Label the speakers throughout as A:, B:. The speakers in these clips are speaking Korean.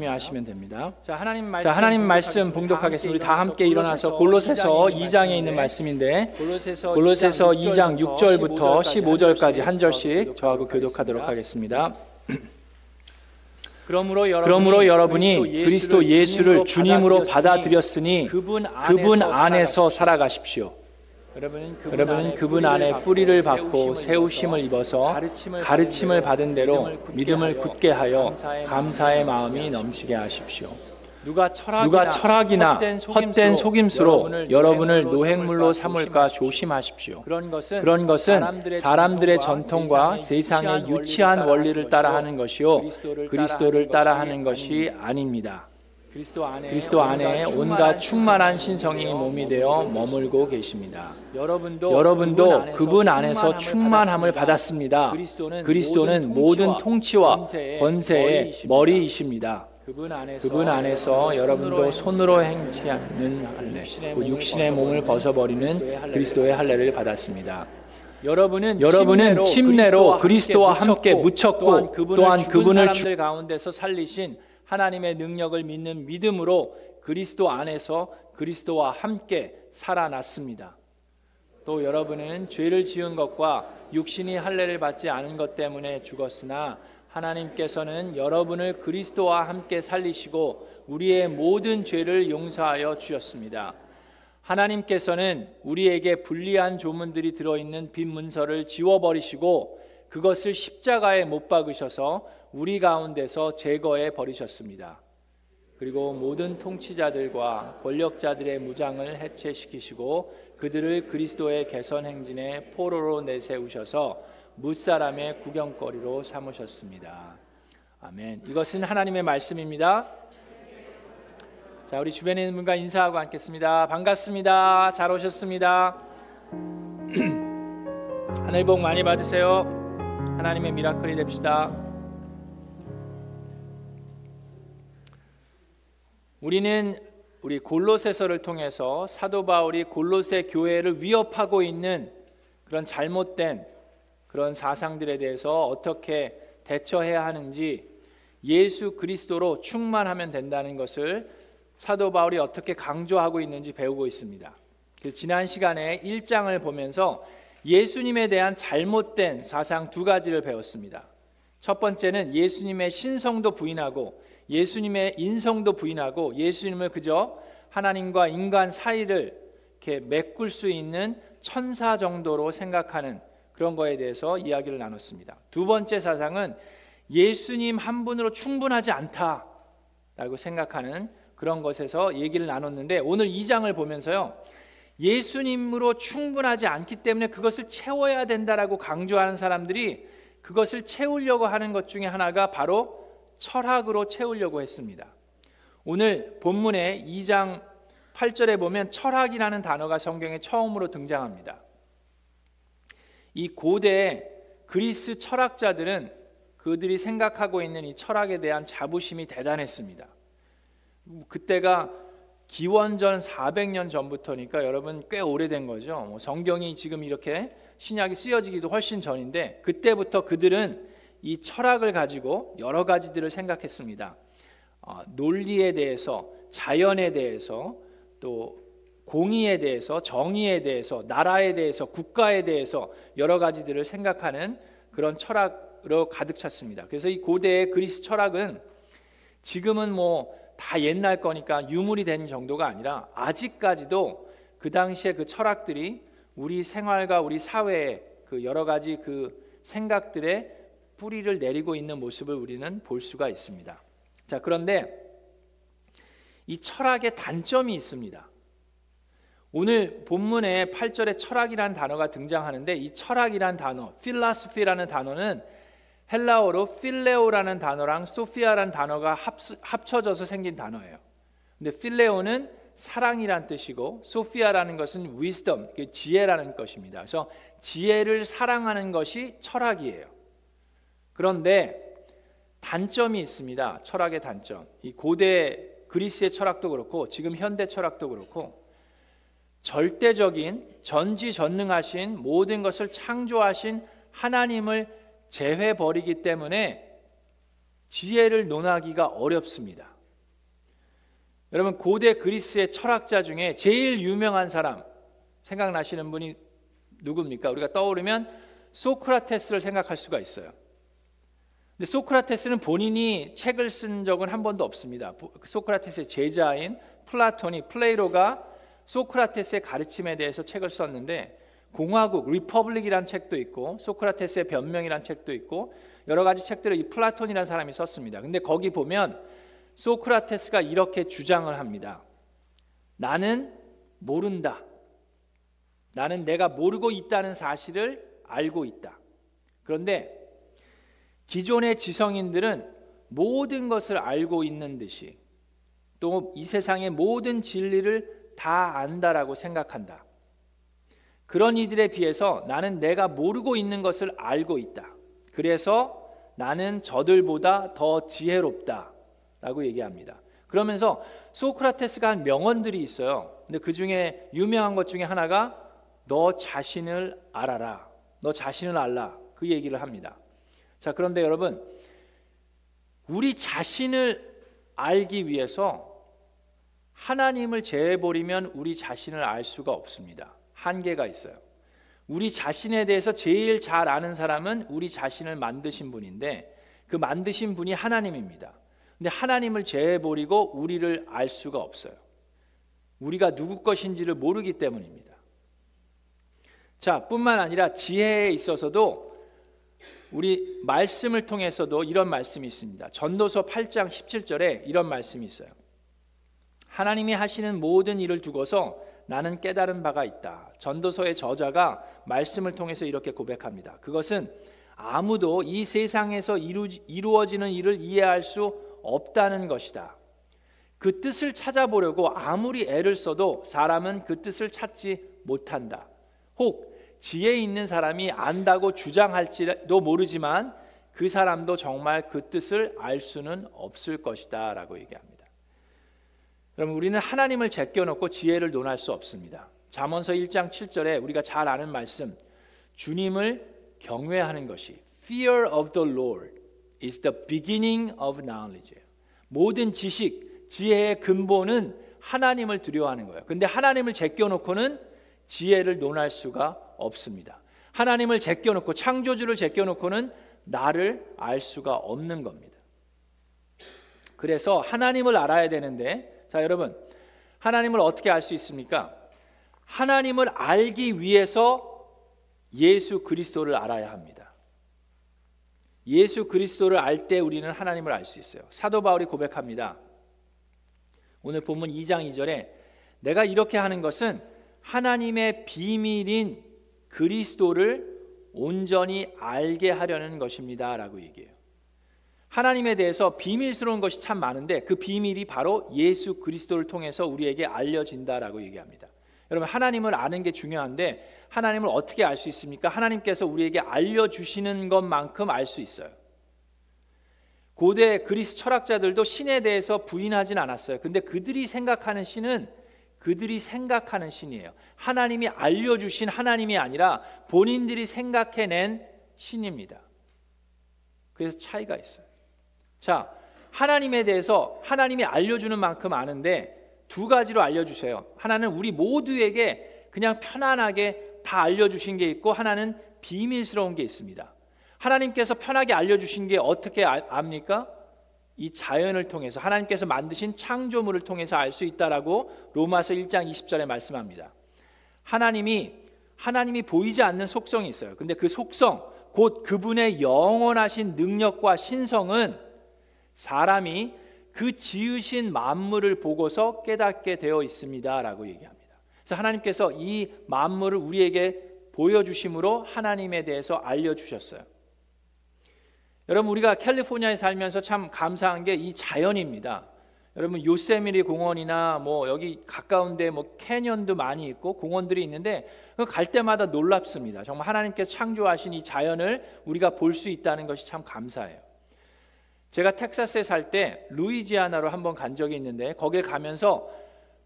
A: 참여하시면 됩니다.
B: 자 하나님 말씀,
A: 자, 하나님 말씀 봉독하겠습니다. 우리 다 함께 일어나서 골로새서 2장에 있는 말씀인데
B: 골로새서,
A: 골로새서 2장 6절부터 15절까지 한 절씩 저하고 교독하도록 하겠습니다.
B: 그러므로 여러분이,
A: 그러므로 여러분이 그리스도 예수를 주님으로 받아들였으니
B: 그분
A: 안에서 살아가십시오.
B: 여러분은 그분,
A: 여러분은 그분 안에 뿌리를 받고 세우심을 입어서 가르침을 받은 대로 믿음을 굳게 하여 감사의 마음이 넘치게 하십시오.
B: 누가 철학이나,
A: 누가 철학이나 헛된 속임수로 여러분을 노획물로 삼을까
B: 조심하십시오.
A: 조심하십시오.
B: 그런 것은
A: 그런 것은 사람들의 전통과 세상의 유치한 원리를 따라하는 것이요 그리스도를 따라하는 것이 아닙니다.
B: 그리스도 안에,
A: 그리스도 안에 온갖 충만한 신성이 몸이 되어 머물고 계십니다.
B: 여러분도,
A: 여러분도 그분 안에서 충만함을 받았습니다.
B: 그리스도는,
A: 그리스도는 모든 통치와
B: 권세의 머리이십니다. 그분 안에서,
A: 그분 안에서 여러분도 손으로 행치 않는 할례, 그 육신의 몸을 벗어버리는 그리스도의 할례를 받았습니다.
B: 여러분은,
A: 여러분은 침례로 그리스도와 함께 묻혔고 또한 그분을
B: 죽은 사람들 가운데서 살리신 하나님의 능력을 믿는 믿음으로 그리스도 안에서 그리스도와 함께 살아났습니다. 또 여러분은 죄를 지은 것과 육신이 할례를 받지 않은 것 때문에 죽었으나 하나님께서는 여러분을 그리스도와 함께 살리시고 우리의 모든 죄를 용서하여 주셨습니다. 하나님께서는 우리에게 불리한 조문들이 들어있는 빈 문서를 지워버리시고 그것을 십자가에 못 박으셔서 우리 가운데서 제거해 버리셨습니다. 그리고 모든 통치자들과 권력자들의 무장을 해체시키시고 그들을 그리스도의 개선 행진의 포로로 내세우셔서 무사람의 구경거리로 삼으셨습니다. 아멘. 이것은 하나님의 말씀입니다. 자, 우리 주변에 있는 분과 인사하고 앉겠습니다. 반갑습니다. 잘 오셨습니다. 하늘 복 많이 받으세요. 하나님의 미라클이 됩시다. 우리는 우리 골로새서를 통해서 사도 바울이 골로새 교회를 위협하고 있는 그런 잘못된 그런 사상들에 대해서 어떻게 대처해야 하는지 예수 그리스도로 충만하면 된다는 것을 사도 바울이 어떻게 강조하고 있는지 배우고 있습니다. 그 지난 시간에 1장을 보면서 예수님에 대한 잘못된 사상 두 가지를 배웠습니다. 첫 번째는 예수님의 신성도 부인하고 예수님의 인성도 부인하고 예수님을 그저 하나님과 인간 사이를 이렇게 메꿀 수 있는 천사 정도로 생각하는 그런 거에 대해서 이야기를 나눴습니다. 두 번째 사상은 예수님 한 분으로 충분하지 않다라고 생각하는 그런 것에서 얘기를 나눴는데 오늘 이 장을 보면서요. 예수님으로 충분하지 않기 때문에 그것을 채워야 된다라고 강조하는 사람들이 그것을 채우려고 하는 것 중에 하나가 바로 철학으로 채우려고 했습니다. 오늘 본문의 2장 8절에 보면 철학이라는 단어가 성경에 처음으로 등장합니다. 이 고대 그리스 철학자들은 그들이 생각하고 있는 이 철학에 대한 자부심이 대단했습니다. 그때가 기원전 400년 전부터니까 여러분 꽤 오래된 거죠. 뭐 성경이 지금 이렇게 신약이 쓰여지기도 훨씬 전인데 그때부터 그들은 이 철학을 가지고 여러 가지들을 생각했습니다. 어, 논리에 대해서, 자연에 대해서, 또 공의에 대해서, 정의에 대해서, 나라에 대해서, 국가에 대해서 여러 가지들을 생각하는 그런 철학으로 가득 찼습니다. 그래서 이 고대의 그리스 철학은 지금은 뭐 다 옛날 거니까 유물이 된 정도가 아니라 아직까지도 그 당시에 그 철학들이 우리 생활과 우리 사회의 그 여러 가지 그 생각들의 뿌리를 내리고 있는 모습을 우리는 볼 수가 있습니다. 자, 그런데 이 철학의 단점이 있습니다. 오늘 본문에 8절에 철학이라는 단어가 등장하는데 이 철학이란 단어, philosophy라는 단어는 헬라어로 필레오라는 단어랑 소피아라는 단어가 합쳐져서 생긴 단어예요. 근데 필레오는 사랑이란 뜻이고 소피아라는 것은 wisdom, 그 지혜라는 것입니다. 그래서 지혜를 사랑하는 것이 철학이에요. 그런데 단점이 있습니다. 철학의 단점. 이 고대 그리스의 철학도 그렇고 지금 현대 철학도 그렇고 절대적인 전지전능하신 모든 것을 창조하신 하나님을 제외해 버리기 때문에 지혜를 논하기가 어렵습니다. 여러분 고대 그리스의 철학자 중에 제일 유명한 사람 생각나시는 분이 누굽니까? 우리가 떠오르면 소크라테스를 생각할 수가 있어요. 근데 소크라테스는 본인이 책을 쓴 적은 한 번도 없습니다. 소크라테스의 제자인 플라톤이 Plato가 소크라테스의 가르침에 대해서 책을 썼는데 공화국 Republic이라는 책도 있고 소크라테스의 변명이라는 책도 있고 여러 가지 책들을 이 플라톤이라는 사람이 썼습니다. 근데 거기 보면 소크라테스가 이렇게 주장을 합니다. 나는 모른다. 나는 내가 모르고 있다는 사실을 알고 있다. 그런데 기존의 지성인들은 모든 것을 알고 있는 듯이 또 이 세상의 모든 진리를 다 안다라고 생각한다. 그런 이들에 비해서 나는 내가 모르고 있는 것을 알고 있다. 그래서 나는 저들보다 더 지혜롭다. 라고 얘기합니다. 그러면서 소크라테스가 한 명언들이 있어요. 근데 그 중에 유명한 것 중에 하나가 너 자신을 알아라. 너 자신을 알라. 그 얘기를 합니다. 자, 그런데 여러분, 우리 자신을 알기 위해서 하나님을 제해버리면 우리 자신을 알 수가 없습니다. 한계가 있어요. 우리 자신에 대해서 제일 잘 아는 사람은 우리 자신을 만드신 분인데 그 만드신 분이 하나님입니다. 근데 하나님을 제해버리고 우리를 알 수가 없어요. 우리가 누구 것인지를 모르기 때문입니다. 자, 뿐만 아니라 지혜에 있어서도 우리 말씀을 통해서도 이런 말씀이 있습니다. 전도서 8장 17절에 이런 말씀이 있어요. 하나님이 하시는 모든 일을 두고서 나는 깨달은 바가 있다. 전도서의 저자가 말씀을 통해서 이렇게 고백합니다. 그것은 아무도 이 세상에서 이루, 이루어지는 일을 이해할 수 없다는 것이다. 그 뜻을 찾아보려고 아무리 애를 써도 사람은 그 뜻을 찾지 못한다. 혹 지혜 있는 사람이 안다고 주장할지도 모르지만 그 사람도 정말 그 뜻을 알 수는 없을 것이다 라고 얘기합니다. 그럼 우리는 하나님을 제껴놓고 지혜를 논할 수 없습니다. 잠언서 1장 7절에 우리가 잘 아는 말씀 주님을 경외하는 것이 fear of the Lord is the beginning of knowledge. 모든 지식, 지혜의 근본은 하나님을 두려워하는 거예요. 근데 하나님을 제껴놓고는 지혜를 논할 수가 없습니다. 하나님을 제껴놓고 창조주를 제껴놓고는 나를 알 수가 없는 겁니다. 그래서 하나님을 알아야 되는데 자, 여러분. 하나님을 어떻게 알 수 있습니까? 하나님을 알기 위해서 예수 그리스도를 알아야 합니다. 예수 그리스도를 알 때 우리는 하나님을 알 수 있어요. 사도 바울이 고백합니다. 오늘 본문 2장 2절에 내가 이렇게 하는 것은 하나님의 비밀인 그리스도를 온전히 알게 하려는 것입니다라고 얘기해요. 하나님에 대해서 비밀스러운 것이 참 많은데 그 비밀이 바로 예수 그리스도를 통해서 우리에게 알려진다라고 얘기합니다. 여러분 하나님을 아는 게 중요한데 하나님을 어떻게 알 수 있습니까? 하나님께서 우리에게 알려 주시는 것만큼 알 수 있어요. 고대 그리스 철학자들도 신에 대해서 부인하진 않았어요. 근데 그들이 생각하는 신은 그들이 생각하는 신이에요. 하나님이 알려 주신 하나님이 아니라 본인들이 생각해낸 신입니다. 그래서 차이가 있어요. 자, 하나님에 대해서 하나님이 알려주는 만큼 아는데 두 가지로 알려주세요. 하나는 우리 모두에게 그냥 편안하게 다 알려주신 게 있고 하나는 비밀스러운 게 있습니다. 하나님께서 편하게 알려주신 게 어떻게 압니까? 이 자연을 통해서 하나님께서 만드신 창조물을 통해서 알 수 있다라고 로마서 1장 20절에 말씀합니다. 하나님이 하나님이 보이지 않는 속성이 있어요. 근데 그 속성 곧 그분의 영원하신 능력과 신성은 사람이 그 지으신 만물을 보고서 깨닫게 되어 있습니다라고 얘기합니다. 그래서 하나님께서 이 만물을 우리에게 보여주심으로 하나님에 대해서 알려주셨어요. 여러분 우리가 캘리포니아에 살면서 참 감사한 게 이 자연입니다. 여러분 요세미티 공원이나 뭐 여기 가까운데 뭐 canyon도 많이 있고 공원들이 있는데 갈 때마다 놀랍습니다. 정말 하나님께서 창조하신 이 자연을 우리가 볼 수 있다는 것이 참 감사해요. 제가 텍사스에 살 때 루이지아나로 한번 간 적이 있는데 거기에 가면서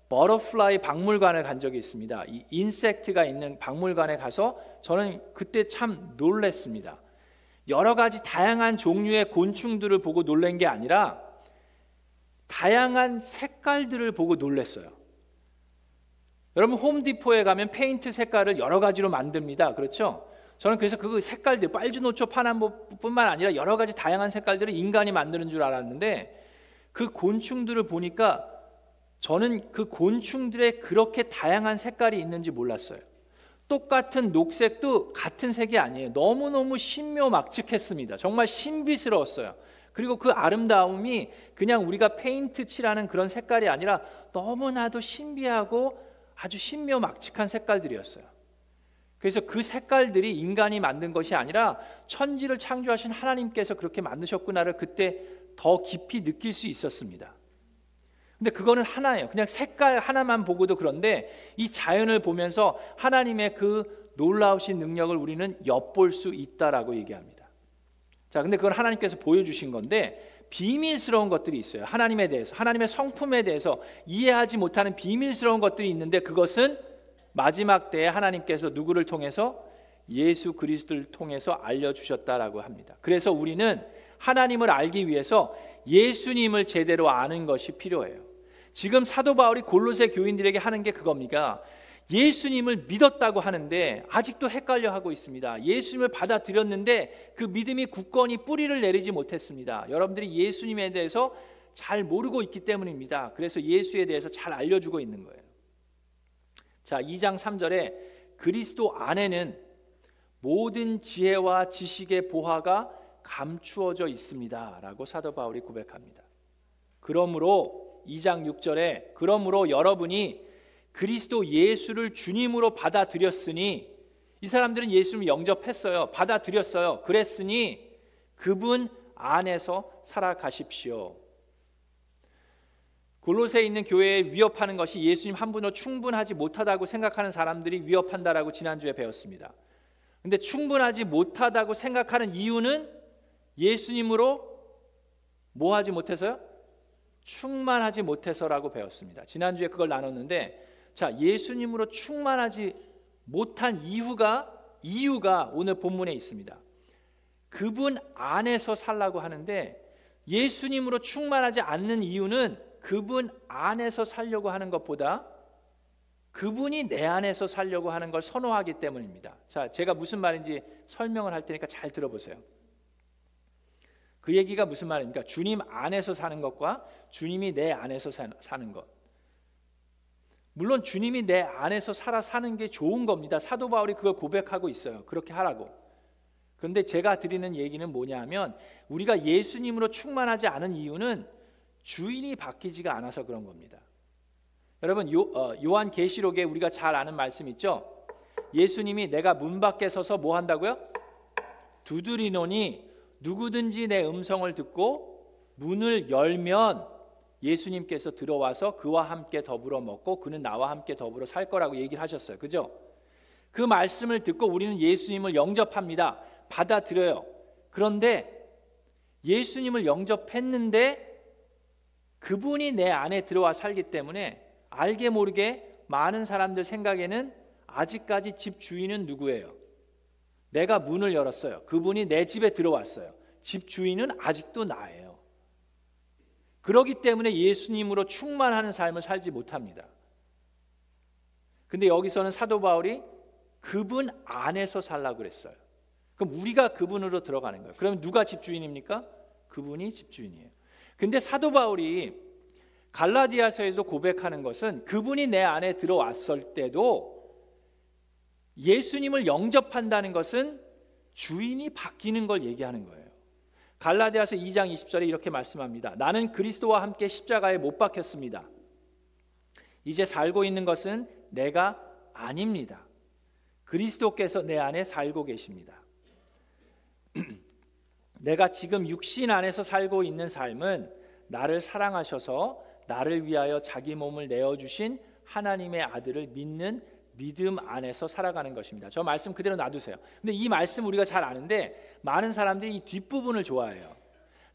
B: butterfly 박물관을 간 적이 있습니다. 이 insect가 있는 박물관에 가서 저는 그때 참 놀랬습니다. 여러 가지 다양한 종류의 곤충들을 보고 놀란 게 아니라 다양한 색깔들을 보고 놀랐어요. 여러분 홈디포에 가면 페인트 색깔을 여러 가지로 만듭니다. 그렇죠? 저는 그래서 그 색깔들 빨주노초 파남보뿐만 아니라 여러 가지 다양한 색깔들을 인간이 만드는 줄 알았는데 그 곤충들을 보니까 저는 그 곤충들의 그렇게 다양한 색깔이 있는지 몰랐어요. 똑같은 녹색도 같은 색이 아니에요. 너무너무 신묘막측했습니다. 정말 신비스러웠어요. 그리고 그 아름다움이 그냥 우리가 페인트 칠하는 그런 색깔이 아니라 너무나도 신비하고 아주 신묘막측한 색깔들이었어요. 그래서 그 색깔들이 인간이 만든 것이 아니라 천지를 창조하신 하나님께서 그렇게 만드셨구나를 그때 더 깊이 느낄 수 있었습니다. 근데 그거는 하나예요. 그냥 색깔 하나만 보고도 그런데 이 자연을 보면서 하나님의 그 놀라우신 능력을 우리는 엿볼 수 있다라고 얘기합니다. 자, 근데 그건 하나님께서 보여주신 건데 비밀스러운 것들이 있어요. 하나님에 대해서, 하나님의 성품에 대해서 이해하지 못하는 비밀스러운 것들이 있는데 그것은 마지막 때에 하나님께서 누구를 통해서 예수 그리스도를 통해서 알려주셨다라고 합니다. 그래서 우리는 하나님을 알기 위해서 예수님을 제대로 아는 것이 필요해요. 지금 사도 바울이 골로새 교인들에게 하는 게 그겁니다. 예수님을 믿었다고 하는데 아직도 헷갈려 하고 있습니다. 예수님을 받아들였는데 그 믿음이 굳건히 뿌리를 내리지 못했습니다. 여러분들이 예수님에 대해서 잘 모르고 있기 때문입니다. 그래서 예수에 대해서 잘 알려주고 있는 거예요. 자, 2장 3절에 그리스도 안에는 모든 지혜와 지식의 보화가 감추어져 있습니다 라고 사도 바울이 고백합니다. 그러므로 2장 6절에 그러므로 여러분이 그리스도 예수를 주님으로 받아들였으니 이 사람들은 예수를 영접했어요. 받아들였어요. 그랬으니 그분 안에서 살아가십시오. 골로새에 있는 교회에 위협하는 것이 예수님 한 분으로 충분하지 못하다고 생각하는 사람들이 위협한다라고 지난주에 배웠습니다. 근데 충분하지 못하다고 생각하는 이유는 예수님으로 뭐 하지 못해서요? 충만하지 못해서라고 배웠습니다. 지난주에 그걸 나눴는데 자, 예수님으로 충만하지 못한 이유가 이유가 오늘 본문에 있습니다. 그분 안에서 살라고 하는데 예수님으로 충만하지 않는 이유는 그분 안에서 살려고 하는 것보다 그분이 내 안에서 살려고 하는 걸 선호하기 때문입니다. 자, 제가 무슨 말인지 설명을 할 테니까 잘 들어보세요. 그 얘기가 무슨 말입니까? 주님 안에서 사는 것과 주님이 내 안에서 사는 것. 물론 주님이 내 안에서 살아 사는 게 좋은 겁니다. 사도 바울이 그걸 고백하고 있어요. 그렇게 하라고. 그런데 제가 드리는 얘기는 뭐냐면 우리가 예수님으로 충만하지 않은 이유는 주인이 바뀌지가 않아서 그런 겁니다. 여러분 요, 어, 요한 계시록에 우리가 잘 아는 말씀 있죠? 예수님이 내가 문 밖에 서서 뭐 한다고요? 두드리노니 누구든지 내 음성을 듣고 문을 열면 예수님께서 들어와서 그와 함께 더불어 먹고 그는 나와 함께 더불어 살 거라고 얘기를 하셨어요. 그죠? 그 말씀을 듣고 우리는 예수님을 영접합니다. 받아들여요. 그런데 예수님을 영접했는데 그분이 내 안에 들어와 살기 때문에 알게 모르게 많은 사람들 생각에는 아직까지 집 주인은 누구예요? 내가 문을 열었어요. 그분이 내 집에 들어왔어요. 집 주인은 아직도 나예요. 그러기 때문에 예수님으로 충만하는 삶을 살지 못합니다. 근데 여기서는 사도 바울이 그분 안에서 살라 그랬어요. 그럼 우리가 그분으로 들어가는 거예요. 그러면 누가 집주인입니까? 그분이 집주인이에요. 근데 사도 바울이 갈라디아서에도 고백하는 것은 그분이 내 안에 들어왔을 때도 예수님을 영접한다는 것은 주인이 바뀌는 걸 얘기하는 거예요. 갈라디아서 2장 20절에 이렇게 말씀합니다. 나는 그리스도와 함께 십자가에 못 박혔습니다. 이제 살고 있는 것은 내가 아닙니다. 그리스도께서 내 안에 살고 계십니다. 내가 지금 육신 안에서 살고 있는 삶은 나를 사랑하셔서 나를 위하여 자기 몸을 내어 주신 하나님의 아들을 믿는 믿음 안에서 살아가는 것입니다. 저 말씀 그대로 놔두세요. 근데 이 말씀 우리가 잘 아는데 많은 사람들이 이 뒷부분을 좋아해요.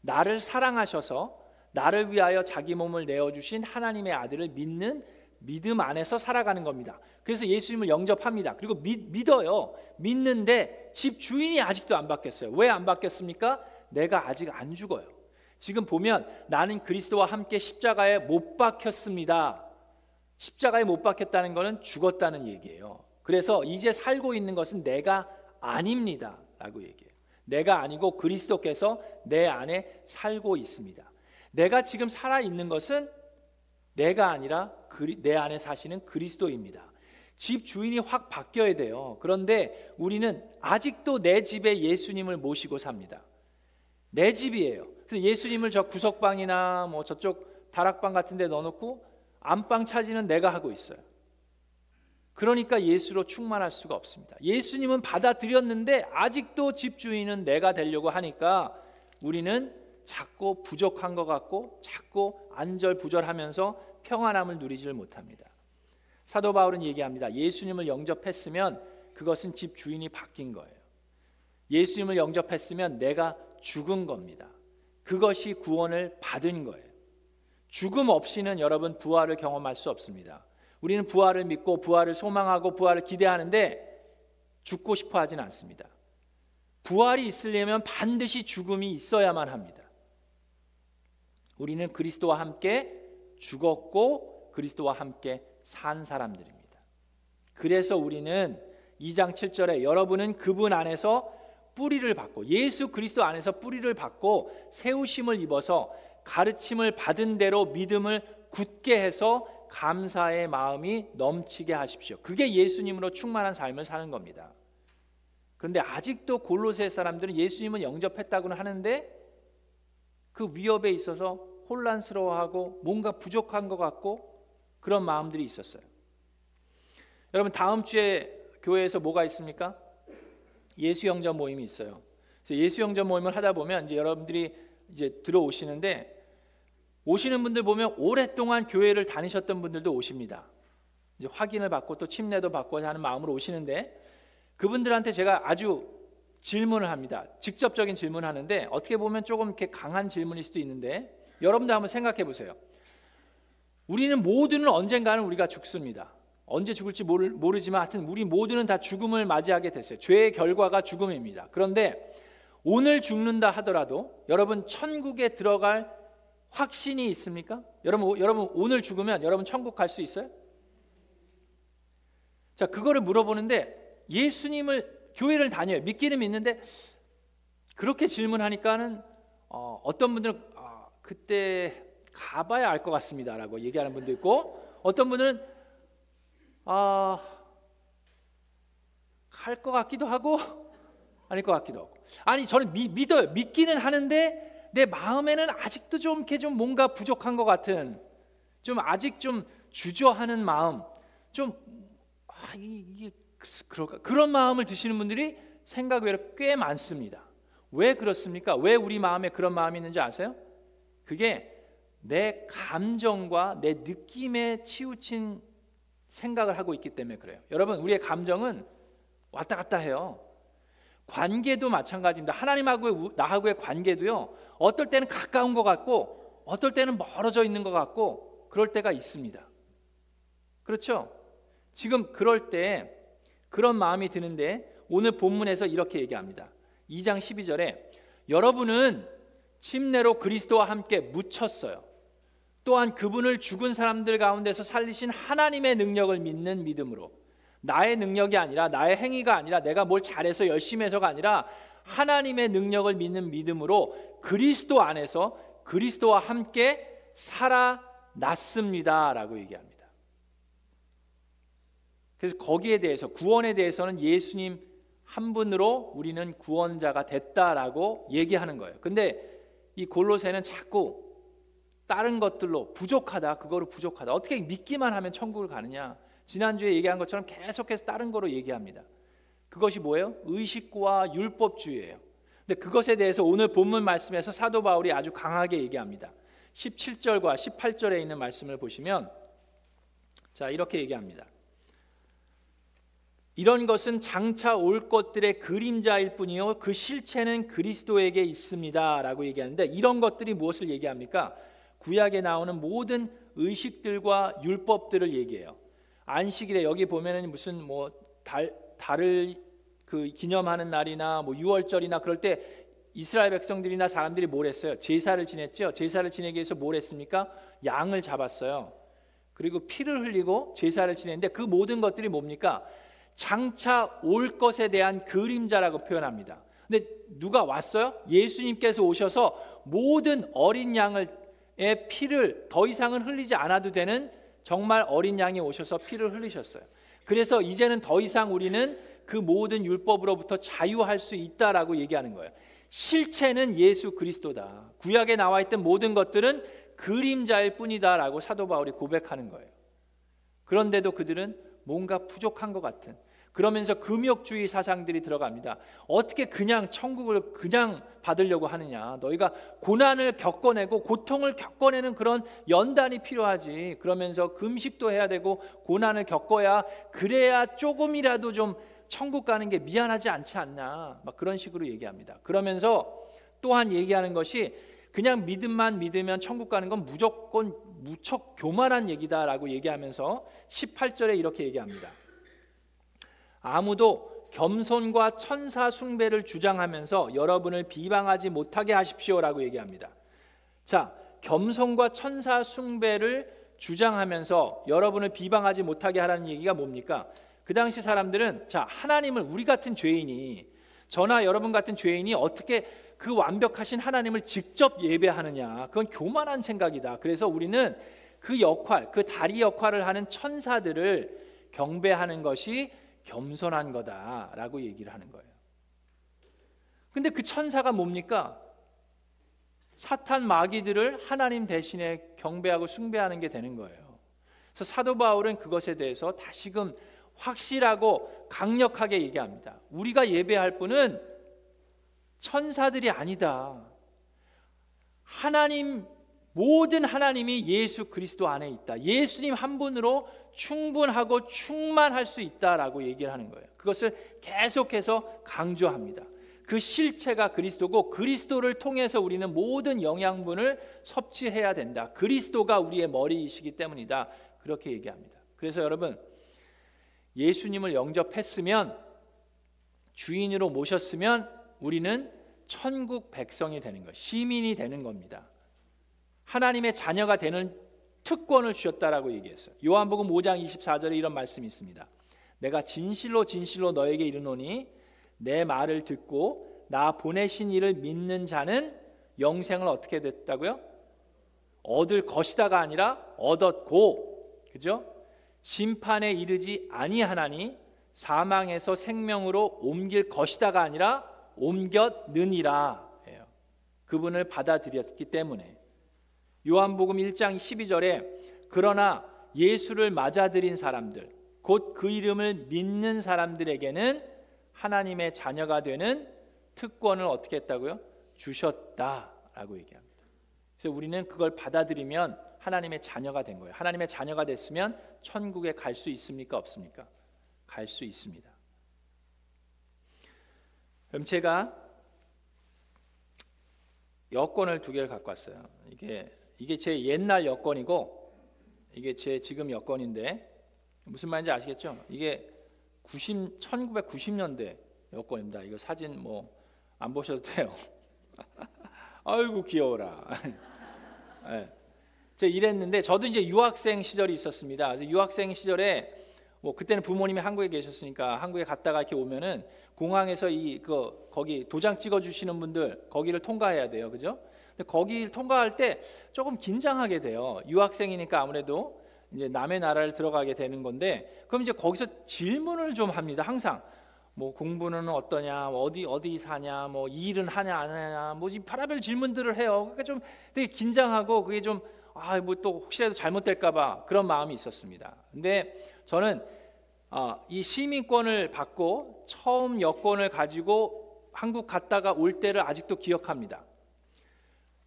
B: 나를 사랑하셔서 나를 위하여 자기 몸을 내어 주신 하나님의 아들을 믿는 믿음 안에서 살아가는 겁니다. 그래서 예수님을 영접합니다. 그리고 믿, 믿어요. 믿는데 집 주인이 아직도 안 바뀌었어요. 왜 안 바뀌었습니까? 내가 아직 안 죽어요. 지금 보면 나는 그리스도와 함께 십자가에 못 박혔습니다. 십자가에 못 박혔다는 것은 죽었다는 얘기예요. 그래서 이제 살고 있는 것은 내가 아닙니다. 라고 얘기해요. 내가 아니고 그리스도께서 내 안에 살고 있습니다. 내가 지금 살아 있는 것은 내가 아니라 내 안에 사시는 그리스도입니다. 집 주인이 확 바뀌어야 돼요. 그런데 우리는 아직도 내 집에 예수님을 모시고 삽니다. 내 집이에요. 그래서 예수님을 저 구석방이나 뭐 저쪽 다락방 같은 데 넣어놓고 안방 차지는 내가 하고 있어요. 그러니까 예수로 충만할 수가 없습니다. 예수님은 받아들였는데 아직도 집주인은 내가 되려고 하니까 우리는 자꾸 부족한 것 같고 자꾸 안절부절하면서 평안함을 누리지를 못합니다. 사도 바울은 얘기합니다. 예수님을 영접했으면 그것은 집 주인이 바뀐 거예요. 예수님을 영접했으면 내가 죽은 겁니다. 그것이 구원을 받은 거예요. 죽음 없이는 여러분 부활을 경험할 수 없습니다. 우리는 부활을 믿고 부활을 소망하고 부활을 기대하는데 죽고 싶어 하진 않습니다. 부활이 있으려면 반드시 죽음이 있어야만 합니다. 우리는 그리스도와 함께 죽었고 그리스도와 함께 산 사람들입니다. 그래서 우리는 2장 7절에 여러분은 그분 안에서 뿌리를 받고 예수 그리스도 안에서 뿌리를 받고 세우심을 입어서 가르침을 받은 대로 믿음을 굳게 해서 감사의 마음이 넘치게 하십시오. 그게 예수님으로 충만한 삶을 사는 겁니다. 그런데 아직도 골로새 사람들은 예수님은 영접했다고는 하는데 그 위협에 있어서 혼란스러워하고 뭔가 부족한 것 같고 그런 마음들이 있었어요. 여러분 다음 주에 교회에서 뭐가 있습니까? 예수 영접 모임이 있어요. 그래서 예수 영접 모임을 하다 보면 이제 여러분들이 이제 들어오시는데 오시는 분들 보면 오랫동안 교회를 다니셨던 분들도 오십니다. 이제 확인을 받고 또 침례도 받고 하는 마음으로 오시는데 그분들한테 제가 아주 질문을 합니다. 직접적인 질문을 하는데 어떻게 보면 조금 이렇게 강한 질문일 수도 있는데 여러분들 한번 생각해 보세요. 우리는 모두는 언젠가는 우리가 죽습니다. 언제 죽을지 모르, 지만 하여튼 우리 모두는 다 죽음을 맞이하게 됐어요. 죄의 결과가 죽음입니다. 그런데 오늘 죽는다 하더라도 여러분 천국에 들어갈 확신이 있습니까? 여러분 여러분 오늘 죽으면 여러분 천국 갈 수 있어요? 자, 그거를 물어보는데 예수님을 교회를 다녀요. 믿기는 믿는데 그렇게 질문하니까는 어, 떤 분들은 아, 그때 가봐야 알 것 같습니다라고 얘기하는 분도 있고 어떤 분은 아, 갈 것 같기도 하고 아닐 것 같기도 하고 아니 저는 미, 믿어요 믿기는 하는데 내 마음에는 아직도 좀 이렇게 좀 뭔가 부족한 것 같은 좀 아직 좀 주저하는 마음 좀 아, 이게 그럴까 그런 마음을 드시는 분들이 생각 외로 꽤 많습니다. 왜 그렇습니까? 왜 우리 마음에 그런 마음이 있는지 아세요? 그게 내 감정과 내 느낌에 치우친 생각을 하고 있기 때문에 그래요. 여러분, 우리의 감정은 왔다 갔다 해요. 관계도 마찬가지입니다. 하나님하고 나하고의 관계도요. 어떨 때는 가까운 것 같고 어떨 때는 멀어져 있는 것 같고 그럴 때가 있습니다. 그렇죠? 지금 그럴 때 그런 마음이 드는데 오늘 본문에서 이렇게 얘기합니다. 2장 12절에 여러분은 침례로 그리스도와 함께 묻혔어요. 또한 그분을 죽은 사람들 가운데서 살리신 하나님의 능력을 믿는 믿음으로 나의 능력이 아니라 나의 행위가 아니라 내가 뭘 잘해서 열심히 해서가 아니라 하나님의 능력을 믿는 믿음으로 그리스도 안에서 그리스도와 함께 살아났습니다라고 얘기합니다. 그래서 거기에 대해서 구원에 대해서는 예수님 한 분으로 우리는 구원자가 됐다라고 얘기하는 거예요. 근데 이 골로새는 자꾸 다른 것들로 부족하다, 그거로 부족하다. 어떻게 믿기만 하면 천국을 가느냐? 지난주에 얘기한 것처럼 계속해서 다른 거로 얘기합니다. 그것이 뭐예요? 의식과 율법주의예요. 근데 그것에 대해서 오늘 본문 말씀에서 사도 바울이 아주 강하게 얘기합니다. 17절과 18절에 있는 말씀을 보시면 자, 이렇게 얘기합니다. 이런 것은 장차 올 것들의 그림자일 뿐이요 그 실체는 그리스도에게 있습니다라고 얘기하는데 이런 것들이 무엇을 얘기합니까? 구약에 나오는 모든 의식들과 율법들을 얘기해요. 안식일에 여기 보면은 무슨 뭐 달, 달을 그 기념하는 날이나 뭐 6월절이나 그럴 때 이스라엘 백성들이나 사람들이 뭘 했어요? 제사를 지냈죠. 제사를 지내기 위해서 뭘 했습니까? 양을 잡았어요. 그리고 피를 흘리고 제사를 지냈는데 그 모든 것들이 뭡니까? 장차 올 것에 대한 그림자라고 표현합니다. 근데 누가 왔어요? 예수님께서 오셔서 모든 어린 양을 의 피를 더 이상은 흘리지 않아도 되는 정말 어린 양이 오셔서 피를 흘리셨어요. 그래서 이제는 더 이상 우리는 그 모든 율법으로부터 자유할 수 있다라고 얘기하는 거예요. 실체는 예수 그리스도다. 구약에 나와 있던 모든 것들은 그림자일 뿐이다라고 사도 바울이 고백하는 거예요. 그런데도 그들은 뭔가 부족한 것 같은 그러면서 금욕주의 사상들이 들어갑니다. 어떻게 그냥 천국을 그냥 받으려고 하느냐? 너희가 고난을 겪어내고 고통을 겪어내는 그런 연단이 필요하지. 그러면서 금식도 해야 되고 고난을 겪어야 그래야 조금이라도 좀 천국 가는 게 미안하지 않지 않나? 막 그런 식으로 얘기합니다. 그러면서 또한 얘기하는 것이 그냥 믿음만 믿으면 천국 가는 건 무조건 무척 교만한 얘기다라고 얘기하면서 18절에 이렇게 얘기합니다. 아무도 겸손과 천사 숭배를 주장하면서 여러분을 비방하지 못하게 하십시오라고 얘기합니다. 자, 겸손과 천사 숭배를 주장하면서 여러분을 비방하지 못하게 하라는 얘기가 뭡니까? 그 당시 사람들은 자, 하나님을 우리 같은 죄인이 저나 여러분 같은 죄인이 어떻게 그 완벽하신 하나님을 직접 예배하느냐? 그건 교만한 생각이다. 그래서 우리는 그 역할, 그 다리 역할을 하는 천사들을 경배하는 것이 겸손한 거다라고 얘기를 하는 거예요. 근데 그 천사가 뭡니까? 사탄 마귀들을 하나님 대신에 경배하고 숭배하는 게 되는 거예요. 그래서 사도 바울은 그것에 대해서 다시금 확실하고 강력하게 얘기합니다. 우리가 예배할 분은 천사들이 아니다. 하나님 모든 하나님이 예수 그리스도 안에 있다. 예수님 한 분으로 충분하고 충만할 수 있다라고 얘기를 하는 거예요. 그것을 계속해서 강조합니다. 그 실체가 그리스도고 그리스도를 통해서 우리는 모든 영양분을 섭취해야 된다. 그리스도가 우리의 머리이시기 때문이다. 그렇게 얘기합니다. 그래서 여러분 예수님을 영접했으면 주인으로 모셨으면 우리는 천국 백성이 되는 것, 시민이 되는 겁니다. 하나님의 자녀가 되는 특권을 주셨다라고 얘기했어요. 요한복음 5장 24절에 이런 말씀이 있습니다. 내가 진실로 진실로 너에게 이르노니 내 말을 듣고 나 보내신 이를 믿는 자는 영생을 어떻게 됐다고요? 얻을 것이다가 아니라 얻었고 그죠? 심판에 이르지 아니하나니 사망에서 생명으로 옮길 것이다가 아니라 옮겼느니라 그분을 받아들였기 때문에 요한복음 1장 12절에 그러나 예수를 맞아들인 사람들 곧 그 이름을 믿는 사람들에게는 하나님의 자녀가 되는 특권을 어떻게 했다고요? 주셨다라고 얘기합니다. 그래서 우리는 그걸 받아들이면 하나님의 자녀가 된 거예요. 하나님의 자녀가 됐으면 천국에 갈 수 있습니까? 없습니까? 갈 수 있습니다. 그럼 제가 여권을 두 개를 갖고 왔어요. 이게 이게 제 옛날 여권이고 이게 제 지금 여권인데 무슨 말인지 아시겠죠? 이게 90 1990년대 여권입니다. 이거 사진 뭐 안 보셔도 돼요. 아이고 귀여워라. 네. 제가 이랬는데 저도 이제 유학생 시절이 있었습니다. 그래서 유학생 시절에 뭐 그때는 부모님이 한국에 계셨으니까 한국에 갔다가 이렇게 오면은 공항에서 이 그 거기 도장 찍어 주시는 분들 거기를 통과해야 돼요. 그죠? 거기를 통과할 때 조금 긴장하게 돼요. 유학생이니까 아무래도 이제 남의 나라를 들어가게 되는 건데 그럼 이제 거기서 질문을 좀 합니다. 항상 뭐 공부는 어떠냐, 뭐 어디 어디 사냐, 뭐 일은 하냐 안 하냐, 뭐이 파라별 질문들을 해요. 그러니까 좀 되게 긴장하고 그게 좀 아 뭐 또 혹시라도 잘못될까봐 그런 마음이 있었습니다. 근데 저는 어, 이 시민권을 받고 처음 여권을 가지고 한국 갔다가 올 때를 아직도 기억합니다.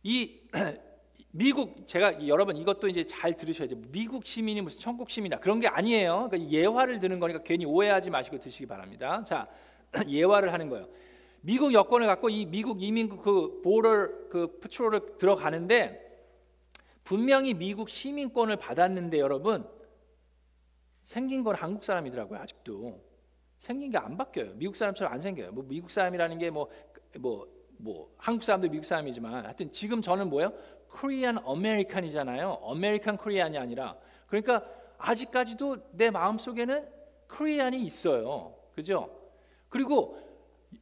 B: 이 미국 제가 여러분 이것도 이제 잘 들으셔야죠. 미국 시민이 무슨 천국 시민이다 그런 게 아니에요. 그러니까 예화를 드는 거니까 괜히 오해하지 마시고 드시기 바랍니다. 자 예화를 하는 거예요. 미국 여권을 갖고 이 미국 이민국 그 보러 그 프트롤을 들어가는데 분명히 미국 시민권을 받았는데 여러분 생긴 건 한국 사람이더라고요 아직도 생긴 게 안 바뀌어요. 미국 사람처럼 안 생겨요. 뭐 미국 사람이라는 게 뭐 뭐 뭐뭐 한국 사람도 미국 사람이지만 하여튼 지금 저는 뭐예요? Korean American이잖아요. American Korean이 아니라 그러니까 아직까지도 내 마음 속에는 Korean이 있어요. 그죠? 그리고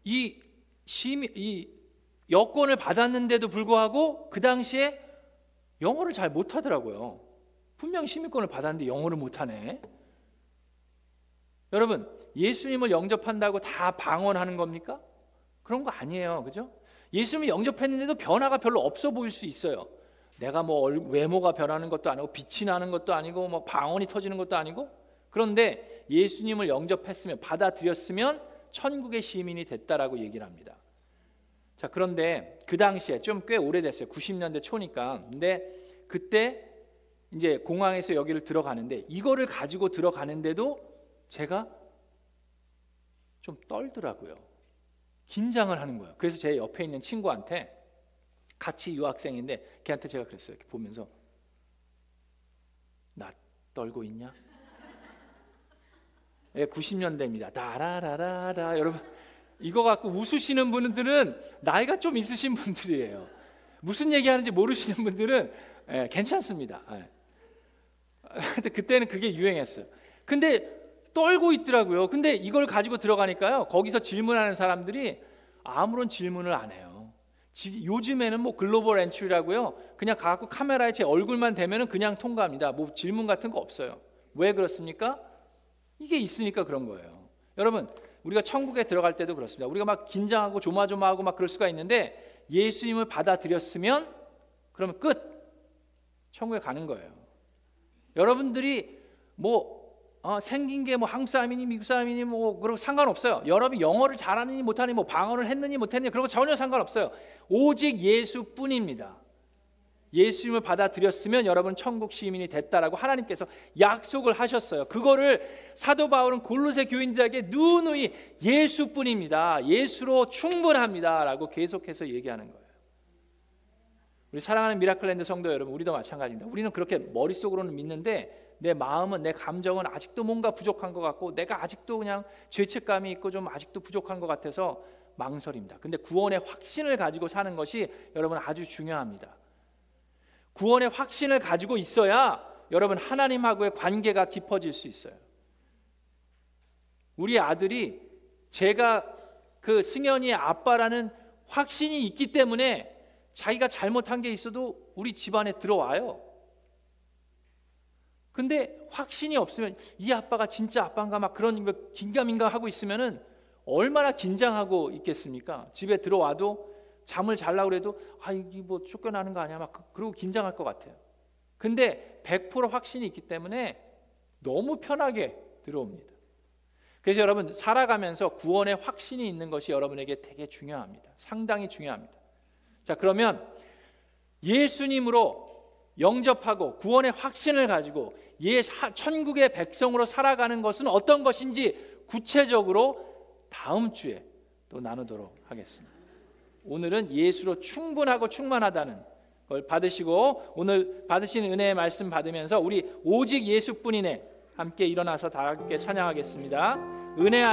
B: 이 시민 이 여권을 받았는데도 불구하고 그 당시에 영어를 잘 못하더라고요. 분명 시민권을 받았는데 영어를 못하네. 여러분 예수님을 영접한다고 다 방언하는 겁니까? 그런 거 아니에요, 그죠? 예수님을 영접했는데도 변화가 별로 없어 보일 수 있어요. 내가 뭐 얼- 외모가 변하는 것도 아니고 빛이 나는 것도 아니고 뭐 방언이 터지는 것도 아니고 그런데 예수님을 영접했으면 받아들였으면 천국의 시민이 됐다라고 얘기를 합니다. 자 그런데 그 당시에 좀 꽤 오래됐어요. 90년대 초니까. 근데 그때 이제 공항에서 여기를 들어가는데 이거를 가지고 들어가는데도 제가 좀 떨더라고요. 긴장을 하는 거예요. 그래서 제 옆에 있는 친구한테 같이 유학생인데 걔한테 제가 그랬어요. 이렇게 보면서 나 떨고 있냐? 예, 90년대입니다. 나라라라라 여러분 이거 갖고 웃으시는 분들은 나이가 좀 있으신 분들이에요. 무슨 얘기하는지 모르시는 분들은 예, 괜찮습니다. 예. 그때는 그게 유행했어요. 근데 떨고 있더라고요. 근데 이걸 가지고 들어가니까요. 거기서 질문하는 사람들이 아무런 질문을 안 해요. 지- 요즘에는 뭐 글로벌 엔트리라고요. 그냥 가갖고 카메라에 제 얼굴만 대면은 그냥 통과합니다. 뭐 질문 같은 거 없어요. 왜 그렇습니까? 이게 있으니까 그런 거예요. 여러분, 우리가 천국에 들어갈 때도 그렇습니다. 우리가 막 긴장하고 조마조마하고 막 그럴 수가 있는데 예수님을 받아들였으면 그러면 끝. 천국에 가는 거예요. 여러분들이 뭐 어, 생긴 게 뭐 한국 사람이니 미국 사람이니 뭐 그런 거 상관없어요. 여러분이 영어를 잘하느니 못하니 뭐 방언을 했느니 못했느니 그런 거 전혀 상관없어요. 오직 예수뿐입니다. 예수님을 받아들였으면 여러분 천국 시민이 됐다라고 하나님께서 약속을 하셨어요. 그거를 사도 바울은 골로새 교인들에게 누누이 예수뿐입니다. 예수로 충분합니다라고 계속해서 얘기하는 거예요. 우리 사랑하는 미라클랜드 성도 여러분, 우리도 마찬가지입니다. 우리는 그렇게 머릿속으로는 믿는데 내 마음은 내 감정은 아직도 뭔가 부족한 것 같고 내가 아직도 그냥 죄책감이 있고 좀 아직도 부족한 것 같아서 망설입니다. 근데 구원의 확신을 가지고 사는 것이 여러분 아주 중요합니다. 구원의 확신을 가지고 있어야 여러분 하나님하고의 관계가 깊어질 수 있어요. 우리 아들이 제가 그 승현이의 아빠라는 확신이 있기 때문에 자기가 잘못한 게 있어도 우리 집안에 들어와요. 근데 확신이 없으면 이 아빠가 진짜 아빠인가 막 그런 거 긴가민가 하고 있으면은 얼마나 긴장하고 있겠습니까? 집에 들어와도 잠을 잘라고 그래도 아 이게 뭐 쫓겨나는 거 아니야 막 그- 그러고 긴장할 것 같아요. 근데 100% 확신이 있기 때문에 너무 편하게 들어옵니다. 그래서 여러분 살아가면서 구원의 확신이 있는 것이 여러분에게 되게 중요합니다. 상당히 중요합니다. 자 그러면 예수님으로 영접하고 구원의 확신을 가지고 예 하- 천국의 백성으로 살아가는 것은 어떤 것인지 구체적으로 다음 주에 또 나누도록 하겠습니다. 오늘은 예수로 충분하고 충만하다는 걸 받으시고 오늘 받으신 은혜의 말씀 받으면서 우리 오직 예수뿐이네 함께 일어나서 다 함께 찬양하겠습니다. 은혜 안